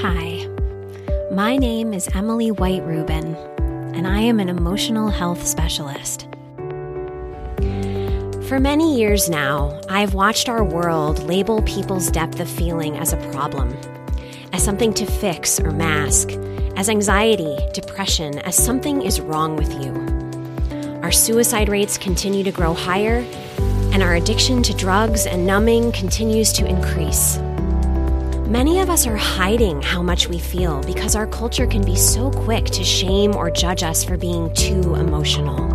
Hi, my name is Emily White Rubin, and I am an emotional health specialist. For many years now, I've watched our world label people's depth of feeling as a problem, as something to fix or mask, as anxiety, depression, as something is wrong with you. Our suicide rates continue to grow higher, and our addiction to drugs and numbing continues to increase. Many of us are hiding how much we feel because our culture can be so quick to shame or judge us for being too emotional.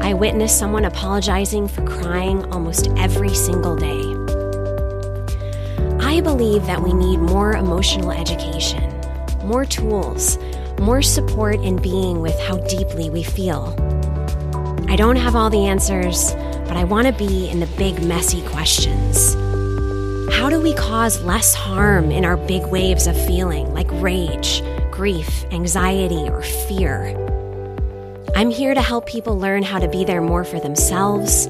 I witness someone apologizing for crying almost every single day. I believe that we need more emotional education, more tools, more support in being with how deeply we feel. I don't have all the answers, but I want to be in the big, messy questions. How do we cause less harm in our big waves of feeling, like rage, grief, anxiety, or fear? I'm here to help people learn how to be there more for themselves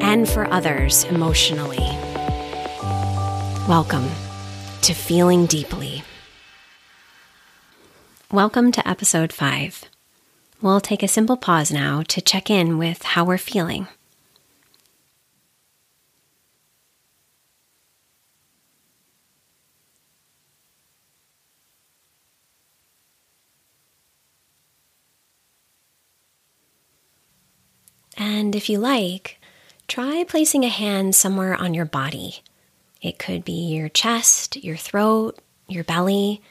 and for others emotionally. Welcome to Feeling Deeply. Welcome to episode 5. We'll take a simple pause now to check in with how we're feeling. And if you like, try placing a hand somewhere on your body. It could be your chest, your throat, your belly,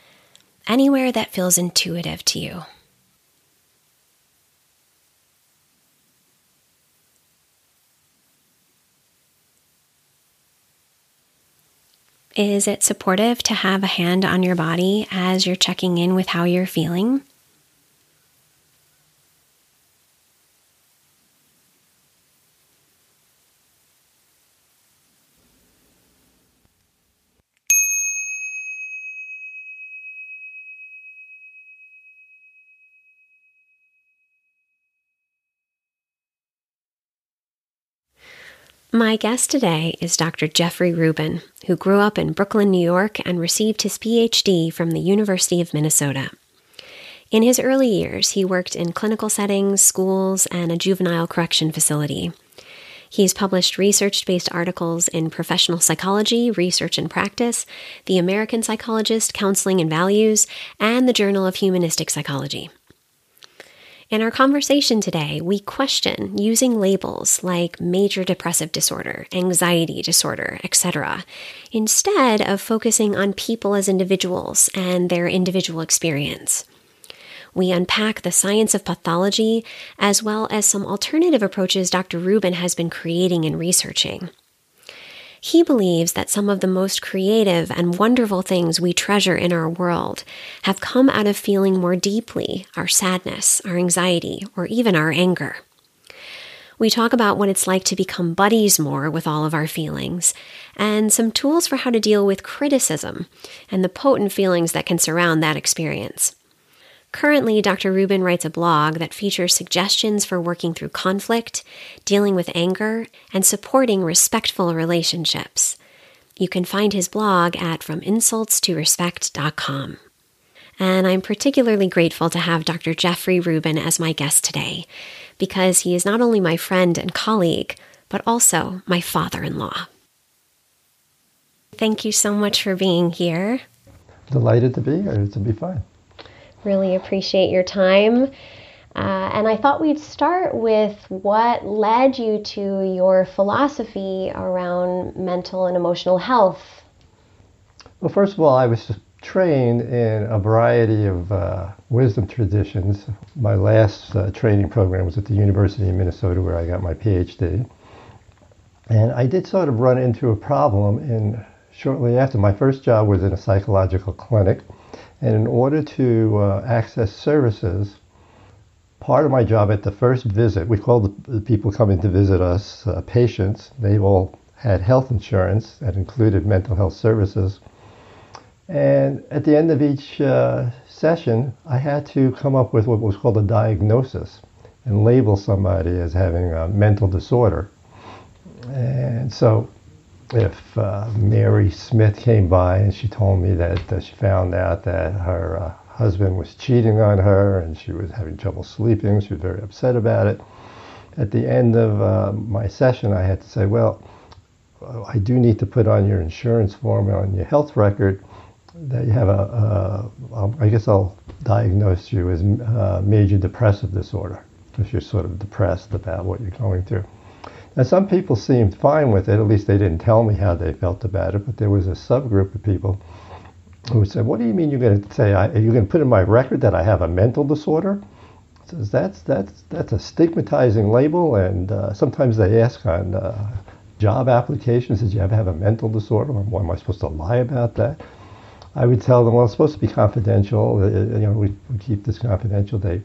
anywhere that feels intuitive to you. Is it supportive to have a hand on your body as you're checking in with how you're feeling? My guest today is Dr. Jeffrey Rubin, who grew up in Brooklyn, New York, and received his PhD from the University of Minnesota. In his early years, he worked in clinical settings, schools, and a juvenile correction facility. He's published research based articles in Professional Psychology, Research and Practice, The American Psychologist, Counseling and Values, and the Journal of Humanistic Psychology. In our conversation today, we question using labels like major depressive disorder, anxiety disorder, etc., instead of focusing on people as individuals and their individual experience. We unpack the science of pathology as well as some alternative approaches Dr. Rubin has been creating and researching. He believes that some of the most creative and wonderful things we treasure in our world have come out of feeling more deeply our sadness, our anxiety, or even our anger. We talk about what it's like to become buddies more with all of our feelings, and some tools for how to deal with criticism and the potent feelings that can surround that experience. Currently, Dr. Rubin writes a blog that features suggestions for working through conflict, dealing with anger, and supporting respectful relationships. You can find his blog at FromInsultsToRespect.com. And I'm particularly grateful to have Dr. Jeffrey Rubin as my guest today because he is not only my friend and colleague, but also my father in law. Thank you so much for being here. Delighted to be here. To be fine. Really appreciate your time. Uh, and I thought we'd start with what led you to your philosophy around mental and emotional health. Well, first of all, I was trained in a variety of uh, wisdom traditions. My last uh, training program was at the University of Minnesota, where I got my PhD. And I did sort of run into a problem in shortly after. My first job was in a psychological clinic and in order to uh, access services, part of my job at the first visit, we called the, people coming to visit us uh, patients. They all had health insurance that included mental health services. And at the end of each uh, session, I had to come up with what was called a diagnosis and label somebody as having a mental disorder. And so if uh, Mary Smith came by and she told me that she found out that her uh, husband was cheating on her and she was having trouble sleeping, she was very upset about it. At the end of uh, my session, I had to say, well, I do need to put on your insurance form and on your health record that you have a, a I guess I'll diagnose you as uh, major depressive disorder because you're sort of depressed about what you're going through. Now, some people seemed fine with it, at least they didn't tell me how they felt about it, but there was a subgroup of people who said, What do you mean you're going to say, I, you're going to put in my record that I have a mental disorder? Says that's that's that's a stigmatizing label, and uh, sometimes they ask on uh, job applications, "Did you ever have a mental disorder?" Why am I supposed to lie about that? I would tell them, "Well, it's supposed to be confidential. Uh, you know, we, we keep this confidential." They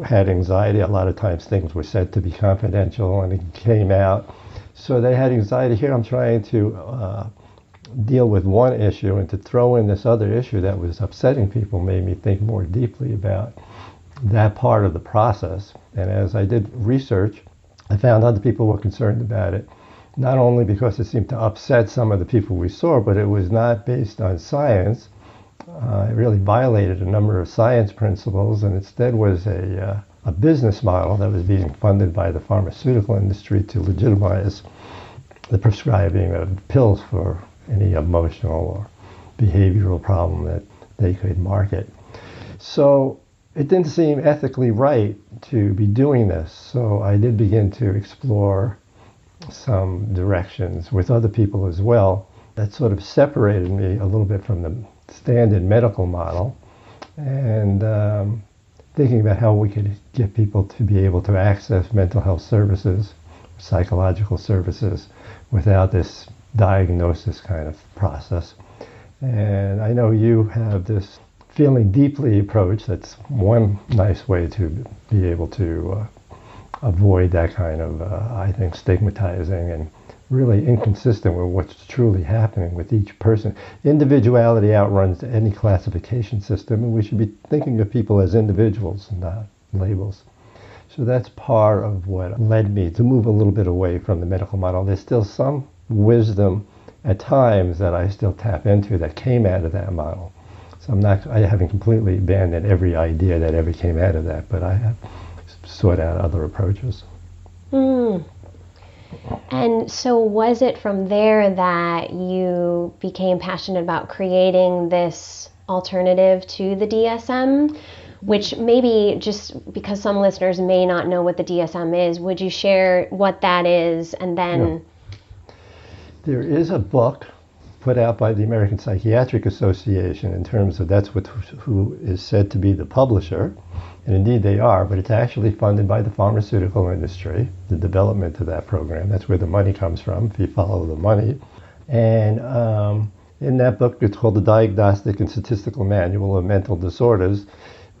had anxiety. A lot of times things were said to be confidential and it came out. So they had anxiety. Here I'm trying to uh, deal with one issue and to throw in this other issue that was upsetting people made me think more deeply about that part of the process. And as I did research, I found other people were concerned about it, not only because it seemed to upset some of the people we saw, but it was not based on science uh, it really violated a number of science principles and instead was a, uh, a business model that was being funded by the pharmaceutical industry to legitimize the prescribing of pills for any emotional or behavioral problem that they could market. So it didn't seem ethically right to be doing this. So I did begin to explore some directions with other people as well that sort of separated me a little bit from the standard medical model and um, thinking about how we could get people to be able to access mental health services, psychological services, without this diagnosis kind of process. And I know you have this feeling deeply approach. That's one nice way to be able to uh, avoid that kind of, uh, I think, stigmatizing and really inconsistent with what's truly happening with each person. Individuality outruns any classification system, and we should be thinking of people as individuals not labels. So that's part of what led me to move a little bit away from the medical model. There's still some wisdom at times that I still tap into that came out of that model. So I'm not, I haven't completely abandoned every idea that ever came out of that, but I have sought out other approaches. Mm. And so, was it from there that you became passionate about creating this alternative to the DSM? Which maybe just because some listeners may not know what the DSM is, would you share what that is and then? Yeah. There is a book put out by the American Psychiatric Association in terms of that's what who is said to be the publisher and indeed they are, but it's actually funded by the pharmaceutical industry, the development of that program. That's where the money comes from, if you follow the money. And um, in that book, it's called the Diagnostic and Statistical Manual of Mental Disorders.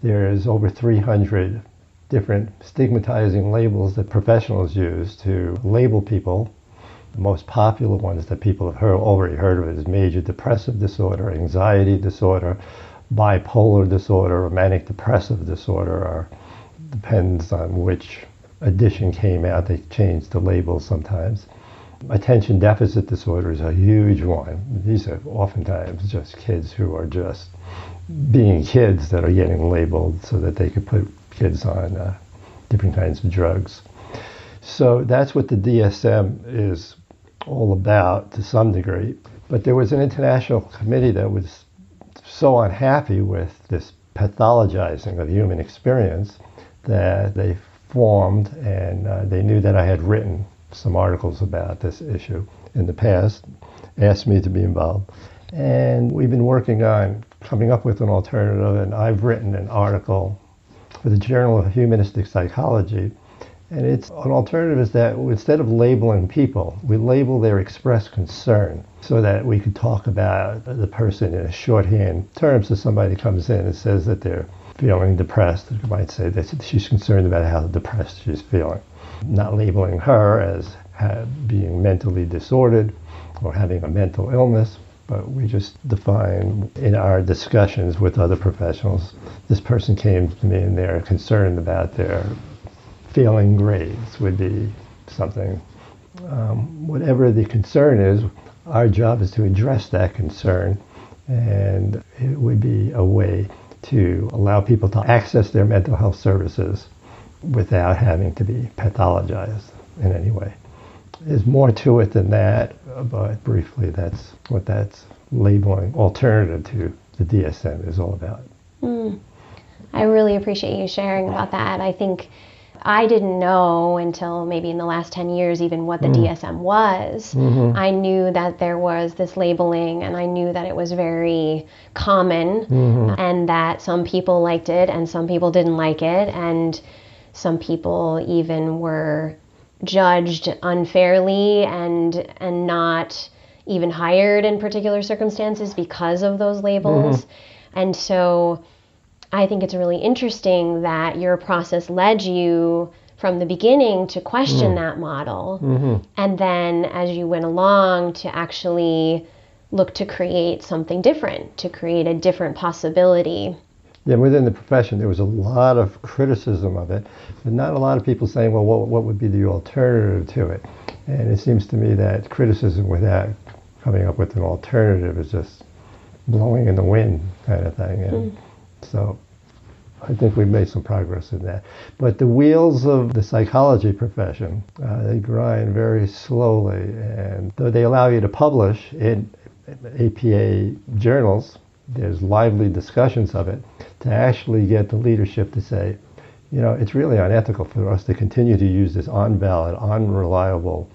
There's over 300 different stigmatizing labels that professionals use to label people. The most popular ones that people have heard, already heard of is major depressive disorder, anxiety disorder, bipolar disorder or manic depressive disorder or depends on which edition came out. They changed the labels sometimes. Attention deficit disorder is a huge one. These are oftentimes just kids who are just being kids that are getting labeled so that they could put kids on uh, different kinds of drugs. So that's what the DSM is all about to some degree. But there was an international committee that was so unhappy with this pathologizing of human experience that they formed and uh, they knew that I had written some articles about this issue in the past, asked me to be involved. And we've been working on coming up with an alternative, and I've written an article for the Journal of Humanistic Psychology and it's an alternative is that instead of labeling people, we label their expressed concern so that we could talk about the person in a shorthand terms. So somebody comes in and says that they're feeling depressed, you might say that she's concerned about how depressed she's feeling. Not labeling her as being mentally disordered or having a mental illness, but we just define in our discussions with other professionals. This person came to me and they're concerned about their failing grades would be something. Um, whatever the concern is, our job is to address that concern, and it would be a way to allow people to access their mental health services without having to be pathologized in any way. There's more to it than that, but briefly, that's what that's labeling alternative to the DSM is all about. Mm. I really appreciate you sharing about that. I think I didn't know until maybe in the last 10 years even what the mm. DSM was. Mm-hmm. I knew that there was this labeling and I knew that it was very common mm-hmm. and that some people liked it and some people didn't like it and some people even were judged unfairly and and not even hired in particular circumstances because of those labels. Mm-hmm. And so I think it's really interesting that your process led you from the beginning to question mm. that model. Mm-hmm. And then as you went along to actually look to create something different, to create a different possibility. Yeah, within the profession, there was a lot of criticism of it, but not a lot of people saying, well, what, what would be the alternative to it? And it seems to me that criticism without coming up with an alternative is just blowing in the wind kind of thing. And mm. So I think we've made some progress in that. But the wheels of the psychology profession, uh, they grind very slowly. And though they allow you to publish in APA journals, there's lively discussions of it, to actually get the leadership to say, you know, it's really unethical for us to continue to use this on-ballot, unreliable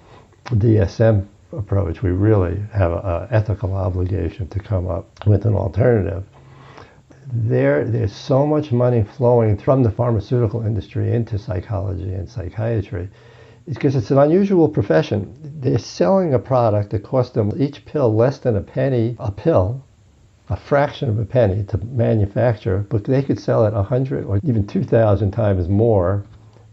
DSM approach. We really have an ethical obligation to come up with an alternative there there's so much money flowing from the pharmaceutical industry into psychology and psychiatry because it's an unusual profession. They're selling a product that costs them each pill less than a penny a pill, a fraction of a penny to manufacture, but they could sell it a hundred or even two thousand times more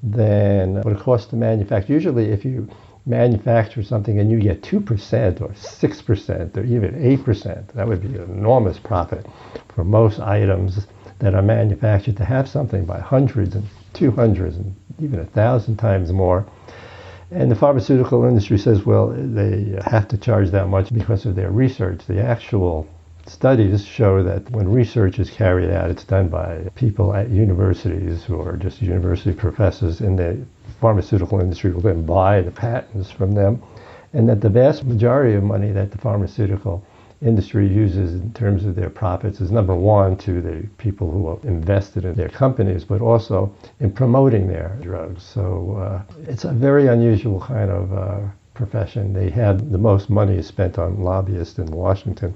than what it costs to manufacture. Usually, if you manufacture something and you get 2% or 6% or even 8%, that would be an enormous profit for most items that are manufactured to have something by hundreds and two hundreds and even a thousand times more. And the pharmaceutical industry says, well, they have to charge that much because of their research. The actual studies show that when research is carried out, it's done by people at universities or just university professors, and the pharmaceutical industry will then buy the patents from them, and that the vast majority of money that the pharmaceutical industry uses in terms of their profits is number one to the people who are invested in their companies, but also in promoting their drugs. So uh, it's a very unusual kind of uh, profession. They have the most money spent on lobbyists in Washington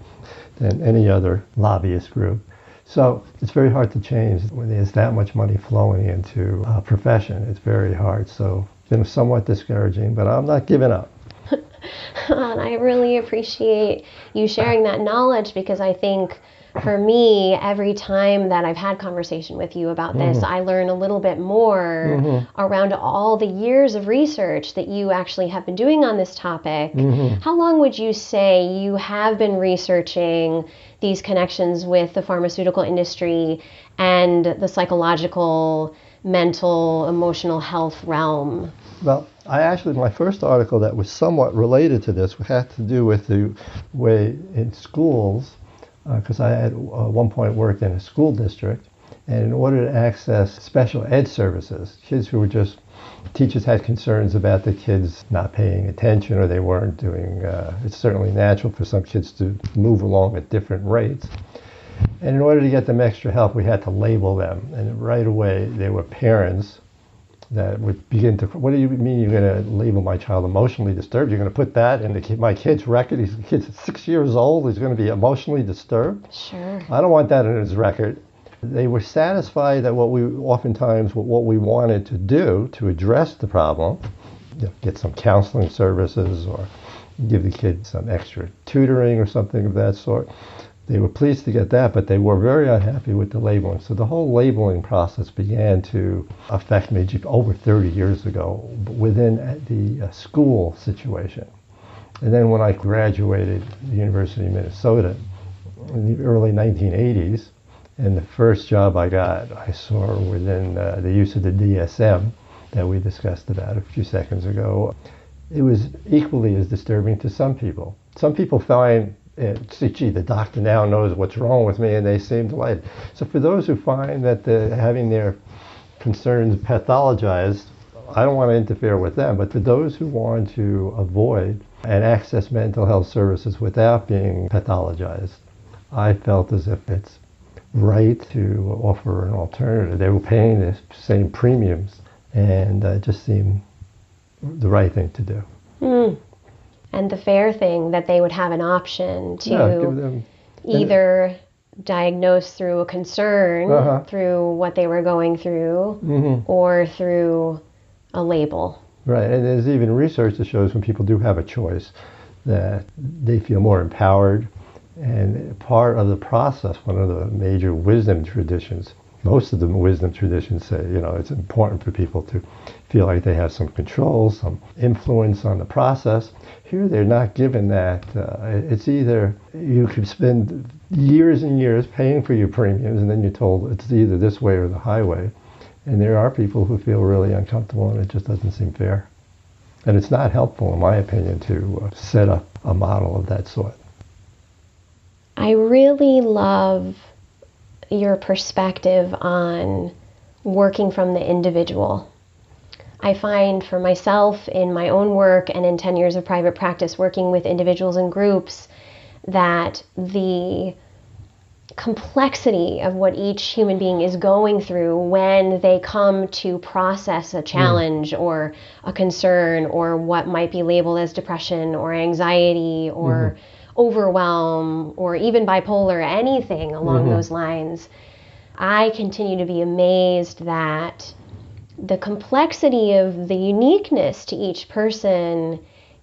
than any other lobbyist group. So it's very hard to change when there's that much money flowing into a profession. It's very hard. So it's been somewhat discouraging, but I'm not giving up. and I really appreciate you sharing that knowledge because I think for me, every time that I've had conversation with you about this, mm-hmm. I learn a little bit more mm-hmm. around all the years of research that you actually have been doing on this topic. Mm-hmm. How long would you say you have been researching these connections with the pharmaceutical industry and the psychological, mental, emotional health realm? Well, I actually, my first article that was somewhat related to this had to do with the way in schools because uh, I at uh, one point worked in a school district. And in order to access special ed services, kids who were just, teachers had concerns about the kids not paying attention or they weren't doing, uh, it's certainly natural for some kids to move along at different rates. And in order to get them extra help, we had to label them. And right away, there were parents that would begin to, what do you mean you're going to label my child emotionally disturbed? You're going to put that in the, my kid's record? He's kid's six years old. He's going to be emotionally disturbed? Sure. I don't want that in his record. They were satisfied that what we oftentimes what we wanted to do to address the problem, you know, get some counseling services or give the kid some extra tutoring or something of that sort, they were pleased to get that, but they were very unhappy with the labeling. So the whole labeling process began to affect me over 30 years ago within the uh, school situation. And then when I graduated the University of Minnesota in the early 1980s, and the first job I got, I saw within uh, the use of the DSM that we discussed about a few seconds ago. It was equally as disturbing to some people Some people find, see, gee, the doctor now knows what's wrong with me, and they seem delighted. So for those who find that the, having their concerns pathologized, I don't want to interfere with them, but for those who want to avoid and access mental health services without being pathologized, I felt as if it's right to offer an alternative. They were paying the same premiums, and uh, it just seemed the right thing to do. Mm. And the fair thing that they would have an option to yeah, either diagnose through a concern, uh-huh. through what they were going through, mm-hmm. or through a label. Right, and there's even research that shows when people do have a choice that they feel more empowered. And part of the process, one of the major wisdom traditions, most of the wisdom traditions say, you know, it's important for people to feel like they have some control, some influence on the process. Here, they're not given that. Uh, it's either you could spend years and years paying for your premiums, and then you're told it's either this way or the highway. And there are people who feel really uncomfortable, and it just doesn't seem fair. And it's not helpful, in my opinion, to uh, set up a model of that sort. I really love your perspective on working from the individual. I find for myself in my own work and in 10 years of private practice working with individuals and groups that the complexity of what each human being is going through when they come to process a challenge mm. or a concern or what might be labeled as depression or anxiety or mm-hmm. Overwhelm or even bipolar, anything along mm-hmm. those lines. I continue to be amazed that the complexity of the uniqueness to each person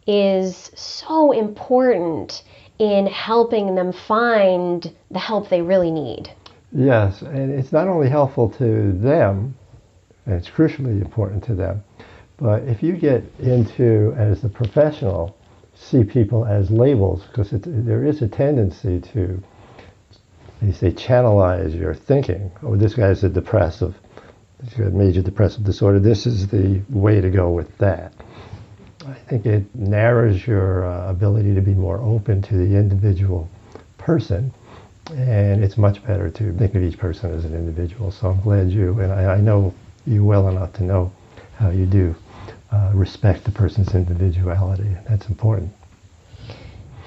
is so important in helping them find the help they really need. Yes, and it's not only helpful to them, and it's crucially important to them, but if you get into, as a professional, see people as labels, because there is a tendency to, they say, channelize your thinking. Oh, this guy's a depressive, he's got major depressive disorder. This is the way to go with that. I think it narrows your uh, ability to be more open to the individual person. And it's much better to think of each person as an individual. So I'm glad you, and I, I know you well enough to know how you do uh, respect the person's individuality. That's important.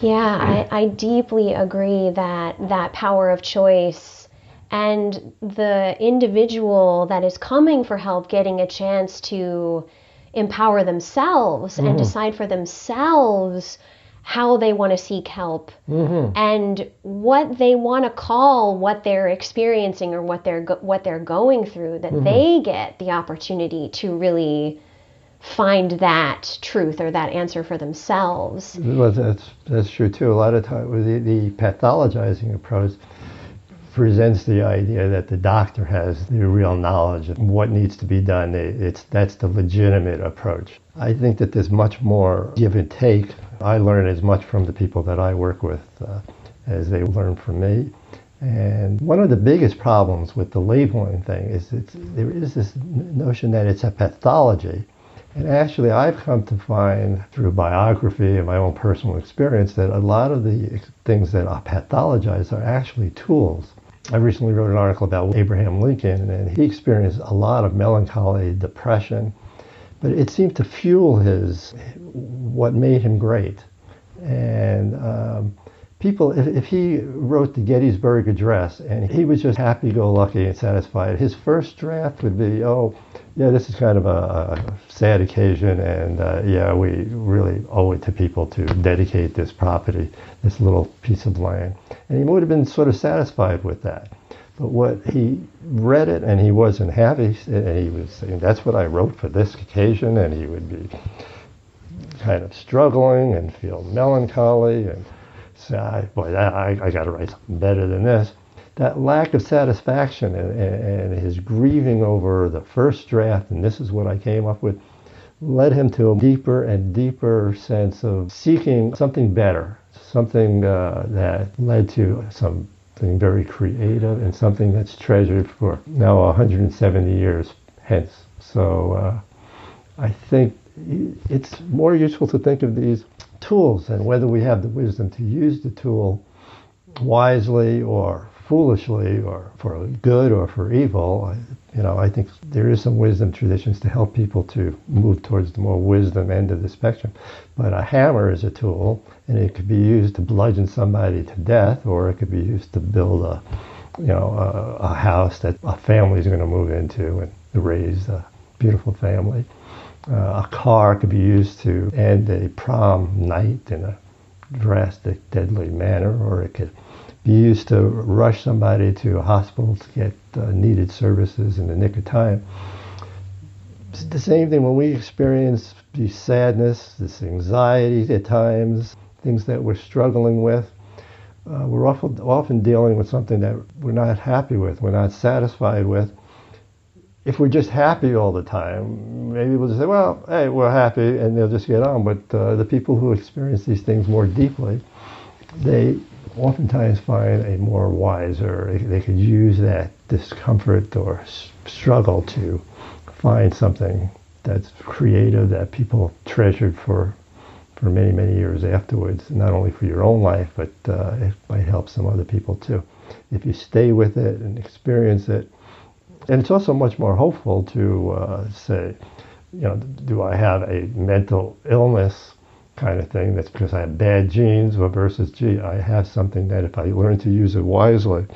Yeah, I, I deeply agree that that power of choice and the individual that is coming for help getting a chance to empower themselves mm-hmm. and decide for themselves how they want to seek help mm-hmm. and what they want to call what they're experiencing or what they're go- what they're going through that mm-hmm. they get the opportunity to really find that truth or that answer for themselves. Well, that's that's true too. A lot of times, the, the pathologizing approach presents the idea that the doctor has the real knowledge of what needs to be done. It's that's the legitimate approach. I think that there's much more give and take. I learn as much from the people that I work with uh, as they learn from me. And one of the biggest problems with the labeling thing is there is this notion that it's a pathology. And actually, I've come to find through biography and my own personal experience that a lot of the things that are pathologized are actually tools. I recently wrote an article about Abraham Lincoln, and he experienced a lot of melancholy, depression, but it seemed to fuel his what made him great. And um, people, if, if he wrote the Gettysburg Address and he was just happy-go-lucky and satisfied, his first draft would be, oh, yeah, this is kind of a, a sad occasion, and uh, yeah, we really owe it to people to dedicate this property, this little piece of land. And he would have been sort of satisfied with that. But what he read it and he wasn't happy, and he was saying, that's what I wrote for this occasion, and he would be kind of struggling and feel melancholy and say, boy, I, I got to write something better than this. That lack of satisfaction and, and, his grieving over the first draft, and this is what I came up with, led him to a deeper and deeper sense of seeking something better, something uh, that led to something very creative and something that's treasured for now 170 years hence. So uh, I think it's more useful to think of these tools and whether we have the wisdom to use the tool wisely or foolishly or for good or for evil. You know, I think there is some wisdom traditions to help people to move towards the more wisdom end of the spectrum. But a hammer is a tool, and it could be used to bludgeon somebody to death, or it could be used to build a, you know, a, a house that a family is going to move into and raise a beautiful family. Uh, a car could be used to end a prom night in a drastic, deadly manner, or it could be used to rush somebody to a hospital to get uh, needed services in the nick of time. It's the same thing when we experience the sadness, this anxiety at times, things that we're struggling with. Uh, we're often, often dealing with something that we're not happy with, we're not satisfied with if we're just happy all the time, maybe we'll just say, well, hey, we're happy, and they'll just get on. But uh, the people who experience these things more deeply, they oftentimes find a more wiser, they could use that discomfort or struggle to find something that's creative that people treasured for for many many years afterwards not only for your own life but uh, it might help some other people too. If you stay with it and experience it and it's also much more hopeful to uh, say, you know, do I have a mental illness kind of thing that's because I have bad genes versus, gee, I have something that if I learn to use it wisely,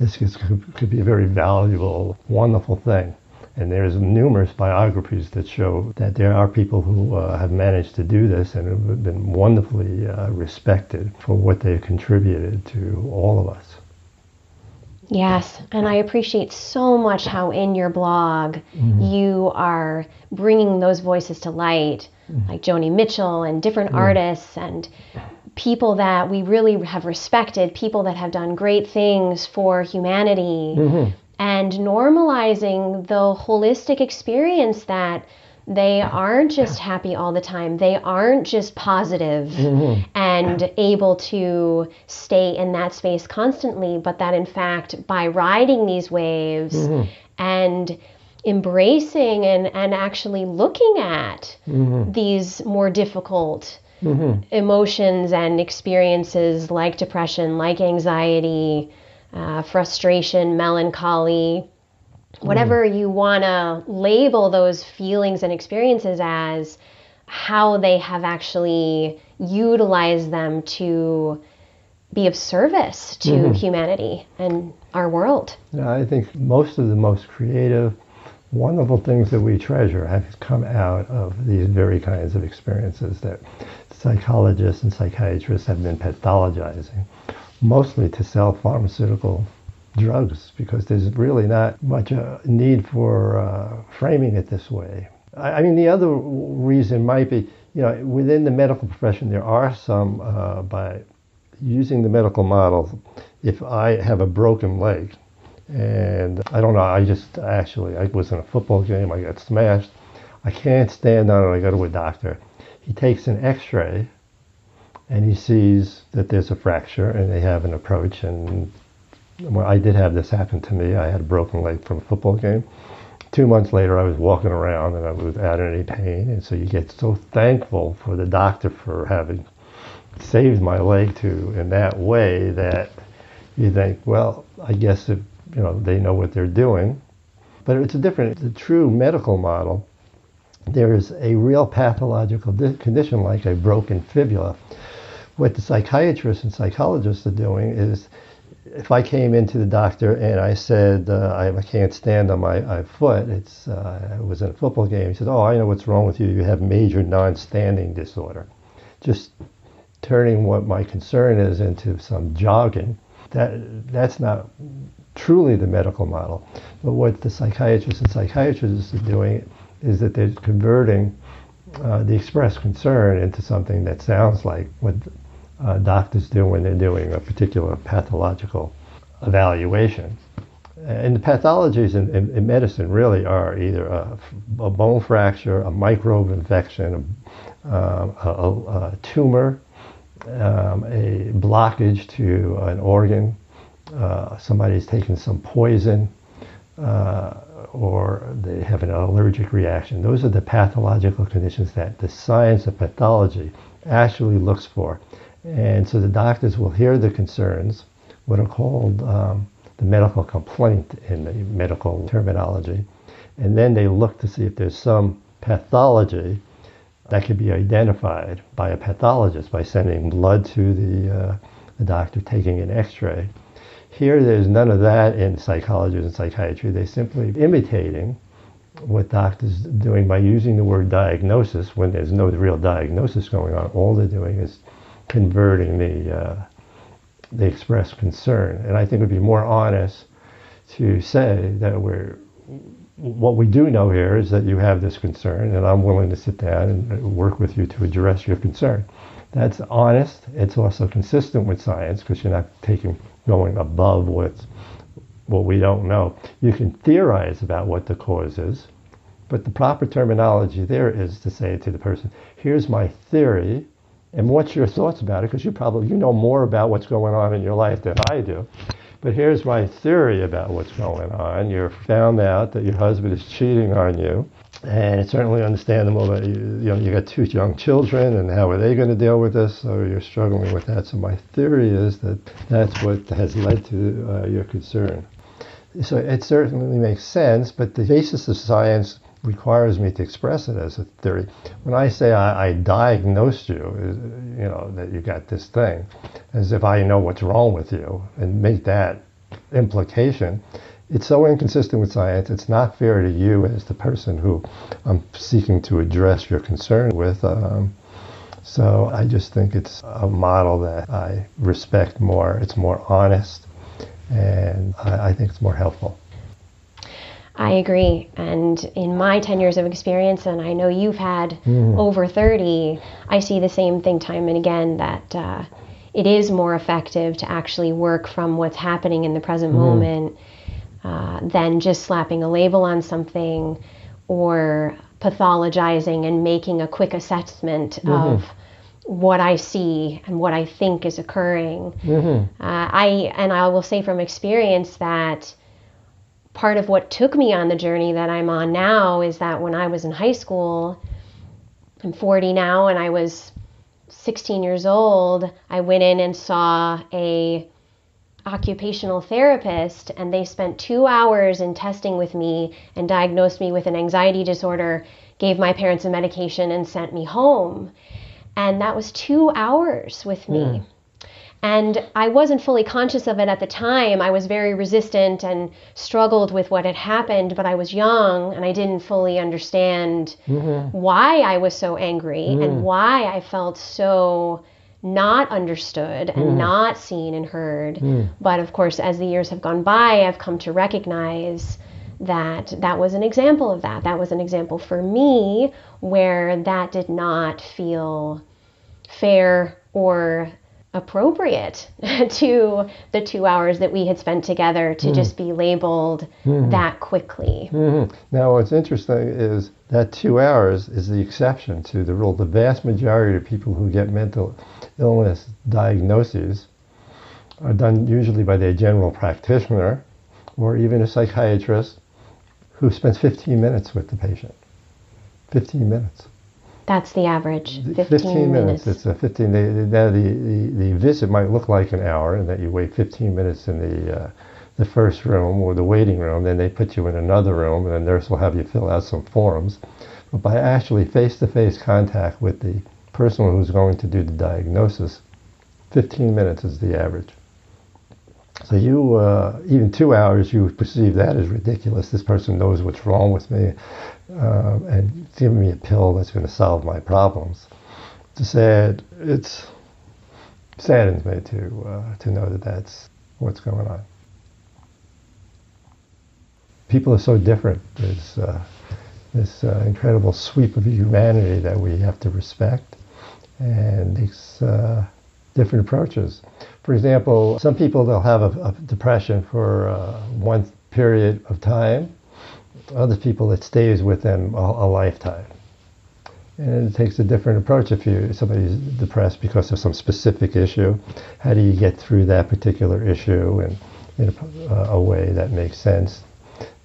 this could, be a very valuable, wonderful thing. And there's numerous biographies that show that there are people who uh, have managed to do this and have been wonderfully uh, respected for what they've contributed to all of us. Yes, and I appreciate so much how in your blog mm-hmm. you are bringing those voices to light. Like Joni Mitchell and different artists and people that we really have respected, people that have done great things for humanity, mm-hmm. and normalizing the holistic experience that they aren't just happy all the time. They aren't just positive mm-hmm. and able to stay in that space constantly, but that in fact, by riding these waves mm-hmm. and embracing and, and actually looking at mm-hmm. these more difficult mm-hmm. emotions and experiences like depression, like anxiety, uh, frustration, melancholy, whatever mm. you want to label those feelings and experiences as, how they have actually utilized them to be of service to mm-hmm. humanity and our world. Yeah, I think most of the most creative, wonderful things that we treasure have come out of these very kinds of experiences that psychologists and psychiatrists have been pathologizing, mostly to sell pharmaceutical drugs because there's really not much uh, need for uh, framing it this way. I, I, mean, the other reason might be, you know, within the medical profession, there are some uh, by using the medical model. If I have a broken leg, and I don't know, I just actually, I was in a football game, I got smashed. I can't stand on it. I go to a doctor. He takes an X-ray, and he sees that there's a fracture, and they have an approach and well, I did have this happen to me. I had a broken leg from a football game. Two months later, I was walking around and I was without any pain. And so you get so thankful for the doctor for having saved my leg to in that way that you think, well, I guess if, you know they know what they're doing. But it's a different, the true medical model. There is a real pathological condition like a broken fibula. What the psychiatrists and psychologists are doing is if I came into the doctor and I said uh, I, can't stand on my, my foot, it's uh, I was in a football game. He said, "Oh, I know what's wrong with you. You have major non-standing disorder." Just turning what my concern is into some jogging. That that's not truly the medical model. But what the psychiatrists and psychiatrists are doing is that they're converting uh, the expressed concern into something that sounds like what uh, doctors do when they're doing a particular pathological evaluation. And the pathologies in, in, in medicine really are either a, a, bone fracture, a microbe infection, a, a, a tumor, um, a blockage to an organ, uh, somebody's taken some poison, uh, or they have an allergic reaction. Those are the pathological conditions that the science of pathology actually looks for. And so the doctors will hear the concerns, what are called um, the medical complaint in the medical terminology, and then they look to see if there's some pathology that could be identified by a pathologist by sending blood to the, uh, the doctor, taking an x-ray. Here, there's none of that in psychology and psychiatry. They're simply imitating what doctors are doing by using the word diagnosis when there's no real diagnosis going on. All they're doing is converting the, uh, the expressed concern. And I think it would be more honest to say that we're what we do know here is that you have this concern, and I'm willing to sit down and work with you to address your concern. That's honest. It's also consistent with science because you're not taking going above what's what we don't know. You can theorize about what the cause is, but the proper terminology there is to say to the person, "Here's my theory." And what's your thoughts about it? Because you probably you know more about what's going on in your life than I do. But here's my theory about what's going on. You've found out that your husband is cheating on you. And it's certainly understandable that you, you know you got two young children, and how are they going to deal with this? So you're struggling with that. So my theory is that that's what has led to uh, your concern. So it certainly makes sense, but the basis of science requires me to express it as a theory. When I say I, I diagnosed you, you know, that you got this thing, as if I know what's wrong with you and make that implication, it's so inconsistent with science. It's not fair to you as the person who I'm seeking to address your concern with. Um, so I just think it's a model that I respect more. It's more honest, and I, I think it's more helpful. I agree. And in my 10 years of experience, and I know you've had mm. over 30, I see the same thing time and again that uh, it is more effective to actually work from what's happening in the present mm. moment uh, than just slapping a label on something or pathologizing and making a quick assessment mm-hmm. of what I see and what I think is occurring. Mm-hmm. Uh, I and I will say from experience that part of what took me on the journey that I'm on now is that when I was in high school, I'm 40 now, and I was 16 years old, I went in and saw a occupational therapist and they spent 2 hours in testing with me and diagnosed me with an anxiety disorder, gave my parents a medication and sent me home. And that was 2 hours with me. Mm. And I wasn't fully conscious of it at the time. I was very resistant and struggled with what had happened, but I was young and I didn't fully understand mm-hmm. why I was so angry mm. and why I felt so not understood and mm. not seen and heard. Mm. But of course, as the years have gone by, I've come to recognize that that was an example of that. That was an example for me where that did not feel fair or appropriate to the two hours that we had spent together to mm. just be labeled mm. that quickly. Mm-hmm. Now, what's interesting is that two hours is the exception to the rule. The vast majority of people who get mental illness diagnoses are done usually by their general practitioner or even a psychiatrist who spends 15 minutes with the patient. 15 minutes. That's the average. 15, 15 minutes. minutes. It's a 15. They, now the, the, the visit might look like an hour, and that you wait 15 minutes in the uh, the first room or the waiting room. Then they put you in another room, and the nurse will have you fill out some forms. But by actually face-to-face contact with the person who's going to do the diagnosis, 15 minutes is the average. So you, uh, even two hours, you perceive that as ridiculous. This person knows what's wrong with me, uh, and giving me a pill that's going to solve my problems. It's sad. It's saddens me to uh, to know that that's what's going on. People are so different. There's uh, this uh, incredible sweep of humanity that we have to respect, and these uh, different approaches. For example, some people they'll have a, a depression for uh, one period of time. Other people it stays with them a, a, lifetime. And it takes a different approach if you somebody's depressed because of some specific issue. How do you get through that particular issue and in a, a way that makes sense?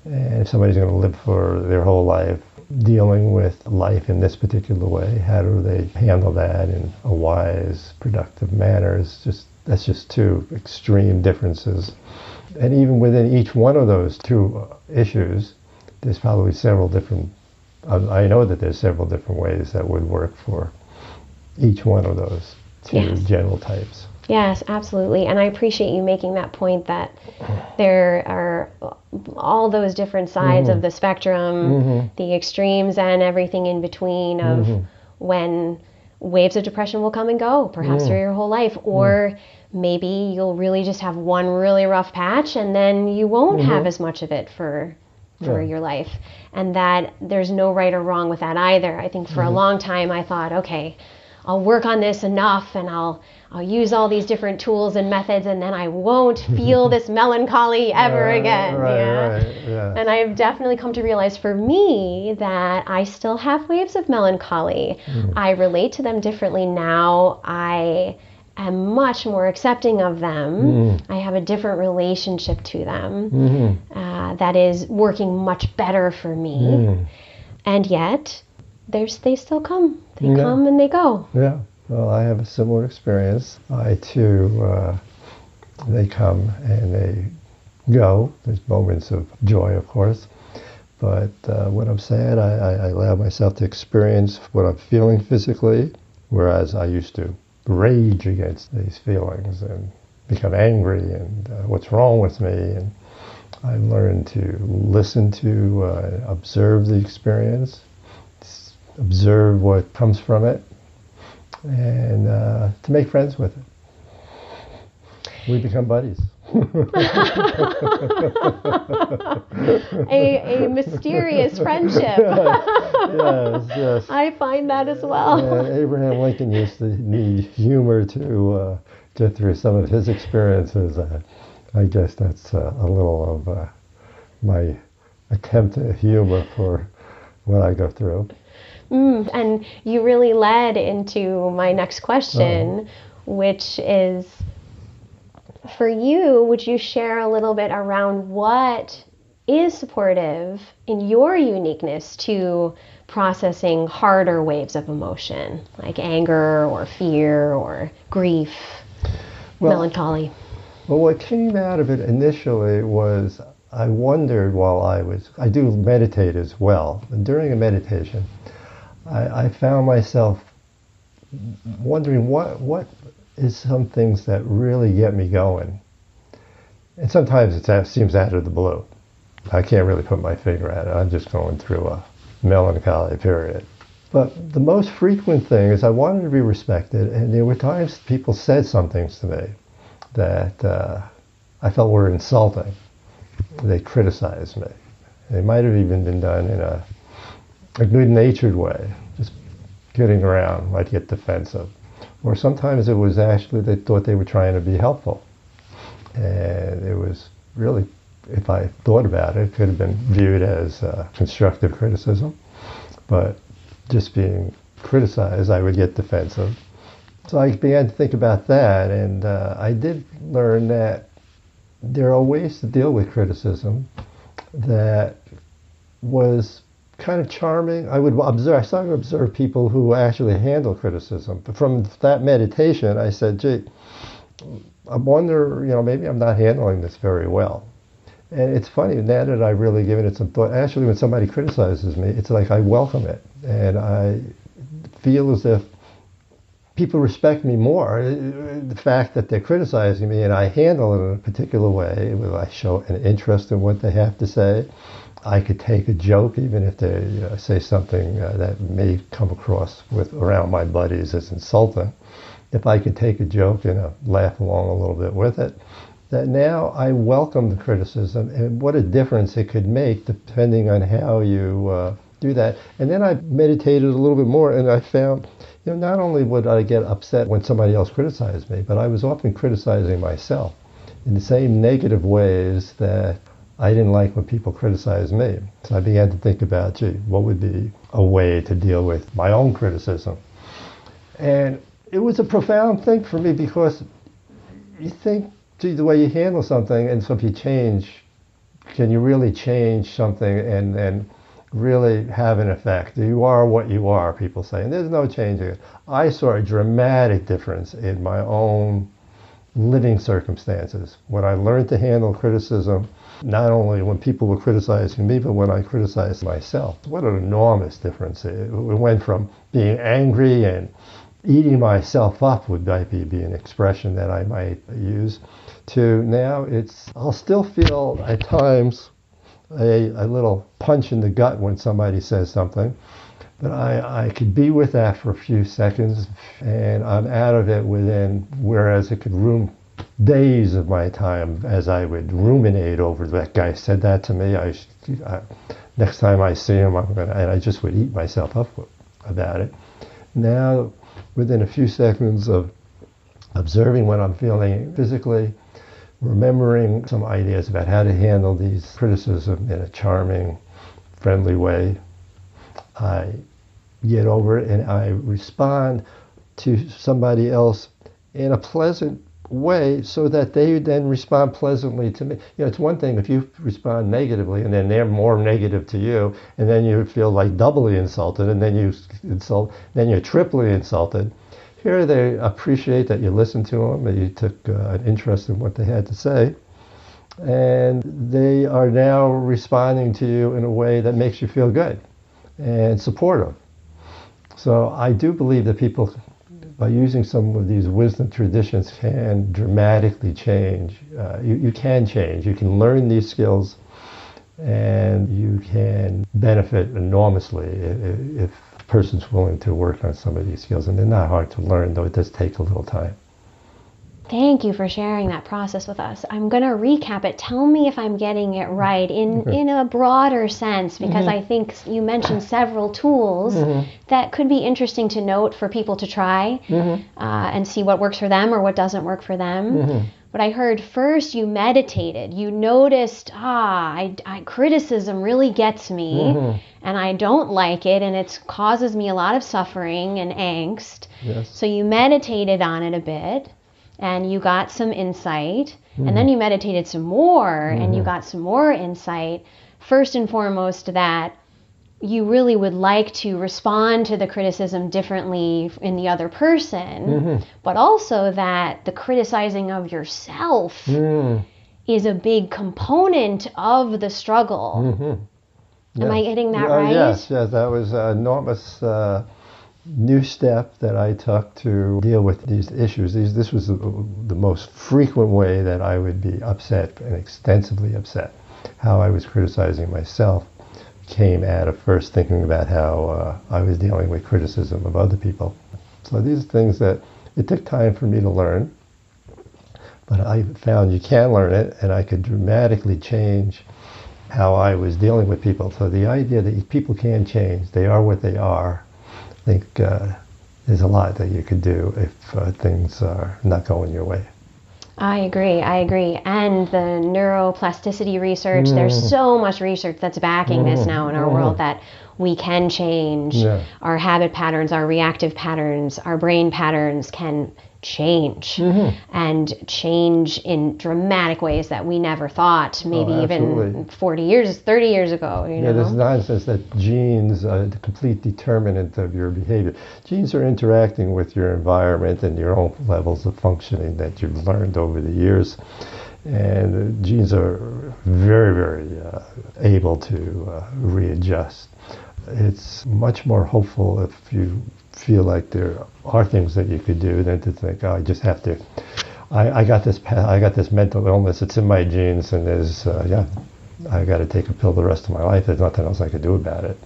And if somebody's going to live for their whole life dealing with life in this particular way, how do they handle that in a wise, productive manner? It's just that's just two extreme differences. And even within each one of those two issues, there's probably several different. I know that there's several different ways that would work for each one of those two yes. general types. Yes, absolutely. And I appreciate you making that point that there are all those different sides mm-hmm. of the spectrum, mm-hmm. the extremes, and everything in between of mm-hmm. when waves of depression will come and go, perhaps mm. through your whole life, or mm. maybe you'll really just have one really rough patch and then you won't have mm-hmm. as much of it for for yeah. your life and that there's no right or wrong with that either i think for a mm-hmm. long time i thought okay I'll work on this enough and I'll I'll use all these different tools and methods and then I won't feel this melancholy ever again. Right, yeah? Right, yeah. And I've definitely come to realize for me that I still have waves of melancholy. Mm. I relate to them differently now. I am much more accepting of them. Mm. I have a different relationship to them mm-hmm. uh, that is working much better for me. Mm. And yet, there's they still come. They yeah. come and they go. Yeah. Well, I have a similar experience. I too, uh, they come and they go. There's moments of joy, of course. But uh, when I'm sad, I, I, allow myself to experience what I'm feeling physically, whereas I used to rage against these feelings and become angry and uh, what's wrong with me. And I learned to listen to, uh, observe the experience, observe what comes from it, and uh, to make friends with it. We become buddies. a, a mysterious friendship. yes, yes. I find that as well. And Abraham Lincoln used to need humor to uh, get through some of his experiences. Uh, I guess that's uh, a little of uh, my attempt at humor for what I go through. Mm, and you really led into my next question, uh-huh. which is for you, would you share a little bit around what is supportive in your uniqueness to processing harder waves of emotion, like anger or fear or grief, well, melancholy? Well, what came out of it initially was I wondered while I was, I do meditate as well. And during a meditation, I, I found myself wondering what what is some things that really get me going. And sometimes it seems out of the blue. I can't really put my finger at it. I'm just going through a melancholy period. But the most frequent thing is I wanted to be respected, and there were times people said some things to me that uh, I felt were insulting. They criticized me. They might have even been done in a a good natured way, just getting around, might get defensive. Or sometimes it was actually they thought they were trying to be helpful. And it was really, if I thought about it, it could have been viewed as uh, constructive criticism. But just being criticized, I would get defensive. So I began to think about that, and uh, I did learn that there are ways to deal with criticism that was kind of charming. I would observe. I started to observe people who actually handle criticism. But from that meditation, I said, "Gee, I wonder. You know, maybe I'm not handling this very well." And it's funny now that I've really given it some thought. Actually, when somebody criticizes me, it's like I welcome it, and I feel as if people respect me more. Uh, the fact that they're criticizing me and I handle it in a particular way, I show an interest in what they have to say I could take a joke, even if they say something uh, that may come across with around my buddies as insulting. If I could take a joke and uh, laugh along a little bit with it, that now I welcome the criticism and what a difference it could make depending on how you uh, do that. And then I meditated a little bit more and I found, you know, not only would I get upset when somebody else criticized me, but I was often criticizing myself in the same negative ways that I didn't like when people criticized me. So I began to think about, gee, what would be a way to deal with my own criticism? And it was a profound thing for me because you think, gee, the way you handle something, and so if you change can you really change something and and really have an effect? You are what you are, people say, and there's no changing it. I saw a dramatic difference in my own living circumstances when I learned to handle criticism. Not only when people were criticizing me, but when I criticized myself. What an enormous difference. It went from being angry and eating myself up would maybe be an expression that I might use to now it's I'll still feel at times a, a little punch in the gut when somebody says something but I, I could be with that for a few seconds and I'm out of it within whereas it could ruin days of my time as I would ruminate over that guy said that to me I, I next time I see him I'm gonna and I just would eat myself up about it now within a few seconds of observing what I'm feeling physically, remembering some ideas about how to handle these criticism in a charming, friendly way. I get over it and I respond to somebody else in a pleasant way so that they then respond pleasantly to me. You know, it's one thing if you respond negatively and then they're more negative to you and then you feel like doubly insulted and then you insult, then you're triply insulted. Here they appreciate that you listened to them, that you took uh, an interest in what they had to say, and they are now responding to you in a way that makes you feel good and supportive. So I do believe that people by using some of these wisdom traditions can dramatically change. Uh, you, you can change. You can learn these skills and you can benefit enormously if, if a person's willing to work on some of these skills. And they're not hard to learn, though it does take a little time. Thank you for sharing that process with us. I'm going to recap it. Tell me if I'm getting it right in, okay. in a broader sense, because mm-hmm. I think you mentioned several tools mm-hmm. that could be interesting to note for people to try mm-hmm. uh, and see what works for them or what doesn't work for them. Mm-hmm. But I heard first you meditated. You noticed, ah, I, I, criticism really gets me, mm-hmm. and I don't like it, and it causes me a lot of suffering and angst. Yes. So you meditated on it a bit and you got some insight mm-hmm. and then you meditated some more mm-hmm. and you mm-hmm. got some more insight first and foremost that you really would like to respond to the criticism differently in the other person mm-hmm. but also that the criticizing of yourself mm. is a big component of the struggle mm-hmm. am i getting that uh, right yes yes that was enormous uh, new step that I took to deal with these issues. These, this was the, the, most frequent way that I would be upset and extensively upset. How I was criticizing myself came out of first thinking about how uh, I was dealing with criticism of other people. So these are things that it took time for me to learn, but I found you can learn it, and I could dramatically change how I was dealing with people. So the idea that people can change, they are what they are, think uh, there's a lot that you could do if uh, things are not going your way. I agree. I agree. And the neuroplasticity research, mm. there's so much research that's backing mm. this now in our mm. world that we can change yeah. our habit patterns, our reactive patterns, our brain patterns can change mm-hmm. and change in dramatic ways that we never thought maybe oh, even 40 years 30 years ago you yeah there's nonsense that genes are the complete determinant of your behavior. Genes are interacting with your environment and your own levels of functioning that you've learned over the years. And genes are very very uh, able to uh, readjust. It's much more hopeful if you feel like there are things that you could do than to think, oh, I just have to. I, I got this. I got this mental illness. It's in my genes, and there's uh, yeah. I got to take a pill the rest of my life. There's nothing else I could do about it.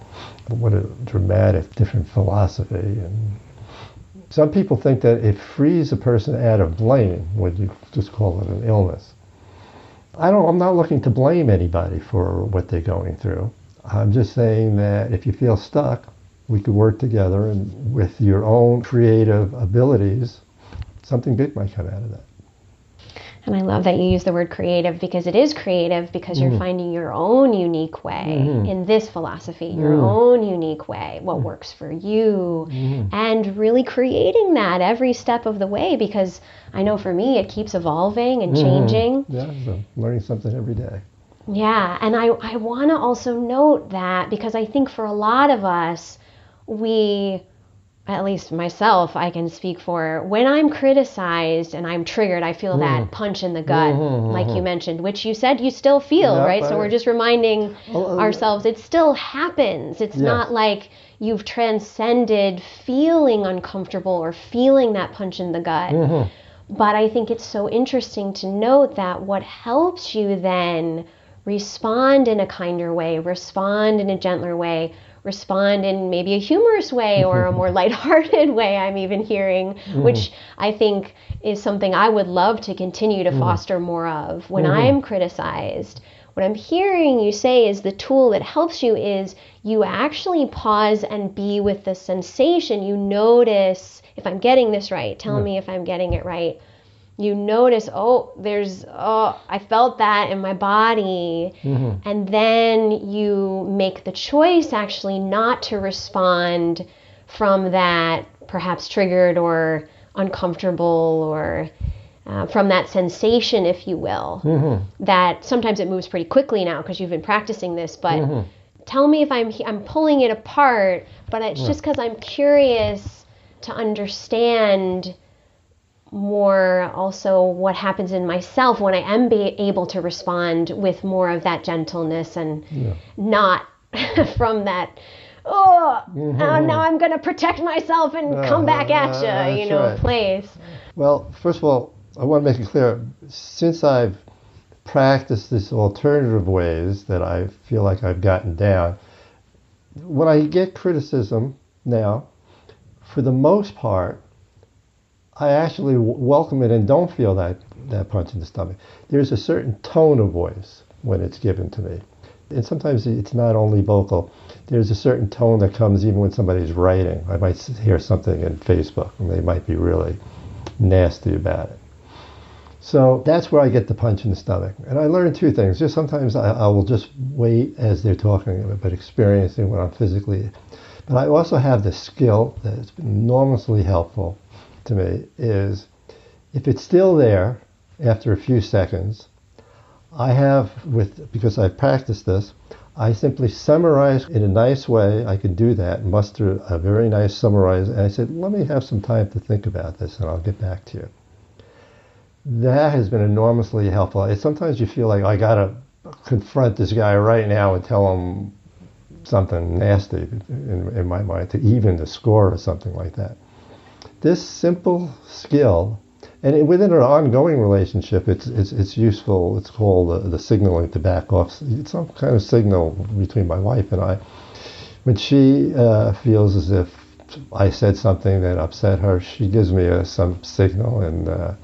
But what a dramatic, different philosophy. And some people think that it frees a person out of blame when you just call it an illness. I don't. I'm not looking to blame anybody for what they're going through. I'm just saying that if you feel stuck, we could work together and with your own creative abilities, something big might come out of that. And I love that you use the word creative because it is creative because you're mm-hmm. finding your own unique way mm-hmm. in this philosophy, your mm-hmm. own unique way, what works for you, and really creating that every step of the way because I know for me it keeps evolving and changing. Yeah, so learning something every day. Yeah, and I, I want to also note that because I think for a lot of us, we, at least myself, I can speak for, when I'm criticized and I'm triggered, I feel that punch in the gut, like you mentioned, which you said you still feel, Yeah, right? So we're just reminding uh, ourselves it still happens. It's Yes. not like you've transcended feeling uncomfortable or feeling that punch in the gut. Mm-hmm. But I think it's so interesting to note that what helps you then respond in a kinder way, respond in a gentler way, respond in maybe a humorous way or a more lighthearted way, I'm even hearing, mm. which I think is something I would love to continue to mm. foster more of. When mm-hmm. I'm criticized, what I'm hearing you say is the tool that helps you is you actually pause and be with the sensation. You notice if I'm getting this right. Tell mm. me if I'm getting it right. You notice, oh, there's, oh, I felt that in my body. Mm-hmm. And then you make the choice actually not to respond from that perhaps triggered or uncomfortable or uh, from that sensation, if you will. Mm-hmm. That sometimes it moves pretty quickly now because you've been practicing this but mm-hmm. tell me if i'm i'm pulling it apart but it's just because i'm curious to understand more also what happens in myself when i am be able to respond with more of that gentleness and not from that oh uh, now i'm going to protect myself and come back at you Uh, you know right. place. Well, first of all, I want to make it clear since I've practiced this alternative ways that I feel like I've gotten down, when I get criticism now, for the most part, I actually welcome it and don't feel that, that punch in the stomach. There's a certain tone of voice when it's given to me. And sometimes it's not only vocal. There's a certain tone that comes even when somebody's writing. I might hear something in Facebook and they might be really nasty about it. So that's where I get the punch in the stomach. And I learned two things. Just sometimes I, I will just wait as they're talking, but experiencing what I'm physically. But I also have the skill that's been enormously helpful to me is if it's still there after a few seconds, I have with because I've practiced this, I simply summarize in a nice way. I can do that, muster a very nice summarize, and I said, let me have some time to think about this, and I'll get back to you. That has been enormously helpful. It's sometimes you feel like I gotta confront this guy right now and tell him something nasty in, in my mind to even the score or something like that. This simple skill, and it- within an ongoing relationship, it's it's, it's useful. It's called the, the signaling to back off. It's some kind of signal between my wife and I. When she uh, feels as if I said something that upset her, she gives me a, some signal, and uh,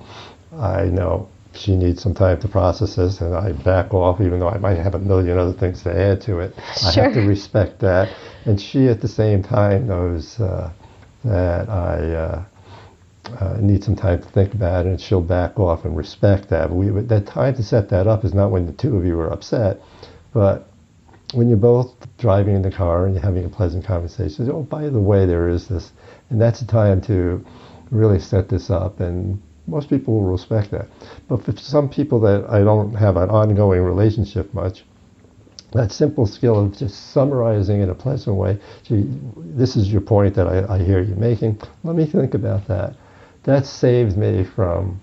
I know she needs some time to process this, and I back off, even though I might have a million other things to add to it. I have to respect that, and she at the same time knows uh, that I. Uh, need some time to think about it, and she'll back off and respect that. But we, that time to set that up is not when the two of you are upset, but when you're both driving in the car and you're having a pleasant conversation. Oh, by the way, there is this, and that's the time to really set this up, and most people will respect that. But for some people that I don't have an ongoing relationship much, that simple skill of just summarizing in a pleasant way, gee, this is your point that I, I hear you making. Let me think about that. That saved me from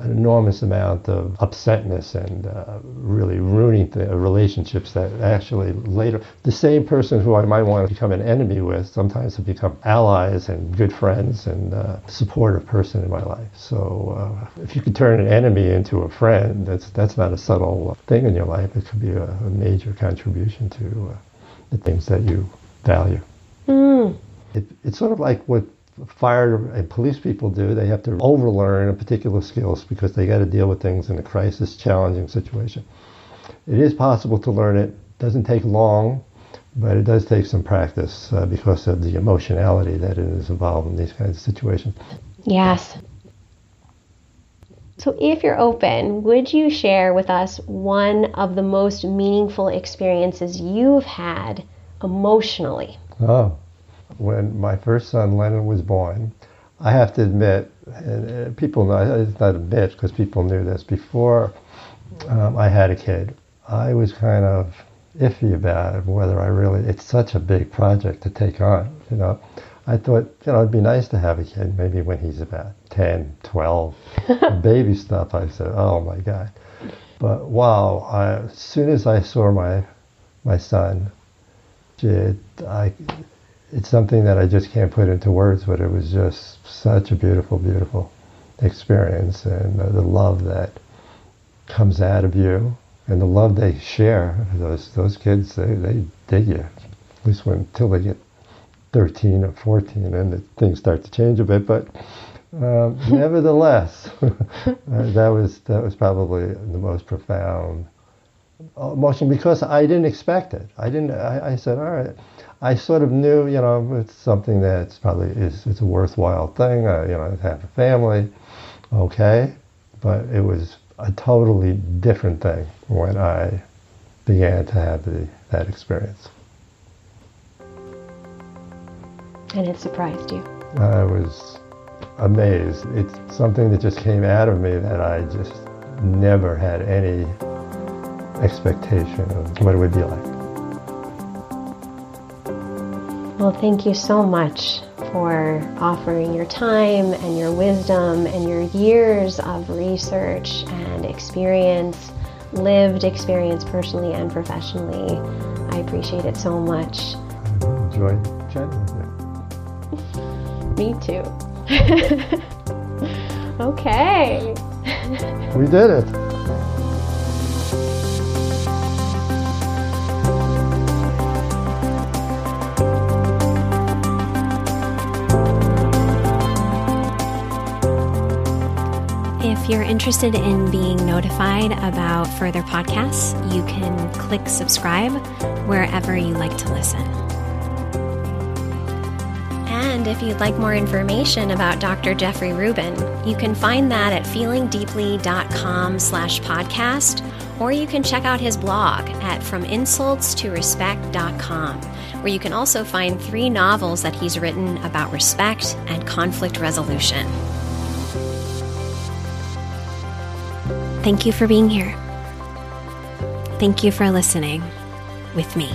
an enormous amount of upsetness and uh, really ruining the relationships that actually later, the same person who I might want to become an enemy with, sometimes have become allies and good friends and uh, supportive person in my life. So uh, if you could turn an enemy into a friend, that's that's not a subtle thing in your life. It could be a, a major contribution to uh, the things that you value. Mm. It, it's sort of like what fire and police people do. They have to overlearn a particular skills because they got to deal with things in a crisis, challenging situation. It is possible to learn it. Doesn't take long, but it does take some practice uh, because of the emotionality that is involved in these kinds of situations. Yes. So, if you're open, would you share with us one of the most meaningful experiences you've had emotionally? Oh, when my first son Lennon was born, I have to admit, and uh, people know, it's not admit because people knew this before um, I had a kid. I was kind of iffy about whether I really, it's such a big project to take on, you know. I thought, you know, it'd be nice to have a kid maybe when he's about 10, 12. baby stuff, I said, oh my God. But wow, I, as soon as I saw my, my son, it, I, it's something that I just can't put into words, but it was just such a beautiful, beautiful experience. And uh, the love that comes out of you and the love they share, those, those kids, they, they dig you. At least when, until they get 13 or 14 and the things start to change a bit. But um, nevertheless, uh, that was that was probably the most profound emotion because I didn't expect it. I didn't. I, I, said, all right. I sort of knew, you know, it's something that's probably is it's a worthwhile thing. Uh, you know, to have a family, okay, but it was a totally different thing when I began to have the, that experience. And it surprised you. I was amazed. It's something that just came out of me that I just never had any expectation of what it would be like. Well, thank you so much for offering your time and your wisdom and your years of research and experience, lived experience personally and professionally. I appreciate it so much. I enjoyed chatting with you. Me too. okay. we did it. If you're interested in being notified about further podcasts, you can click subscribe wherever you like to listen. And if you'd like more information about Dr. Jeffrey Rubin, you can find that at feelingdeeply.com slash podcast, or you can check out his blog at FromInsultsToRespect.com, where you can also find three novels that he's written about respect and conflict resolution. Thank you for being here. Thank you for listening with me.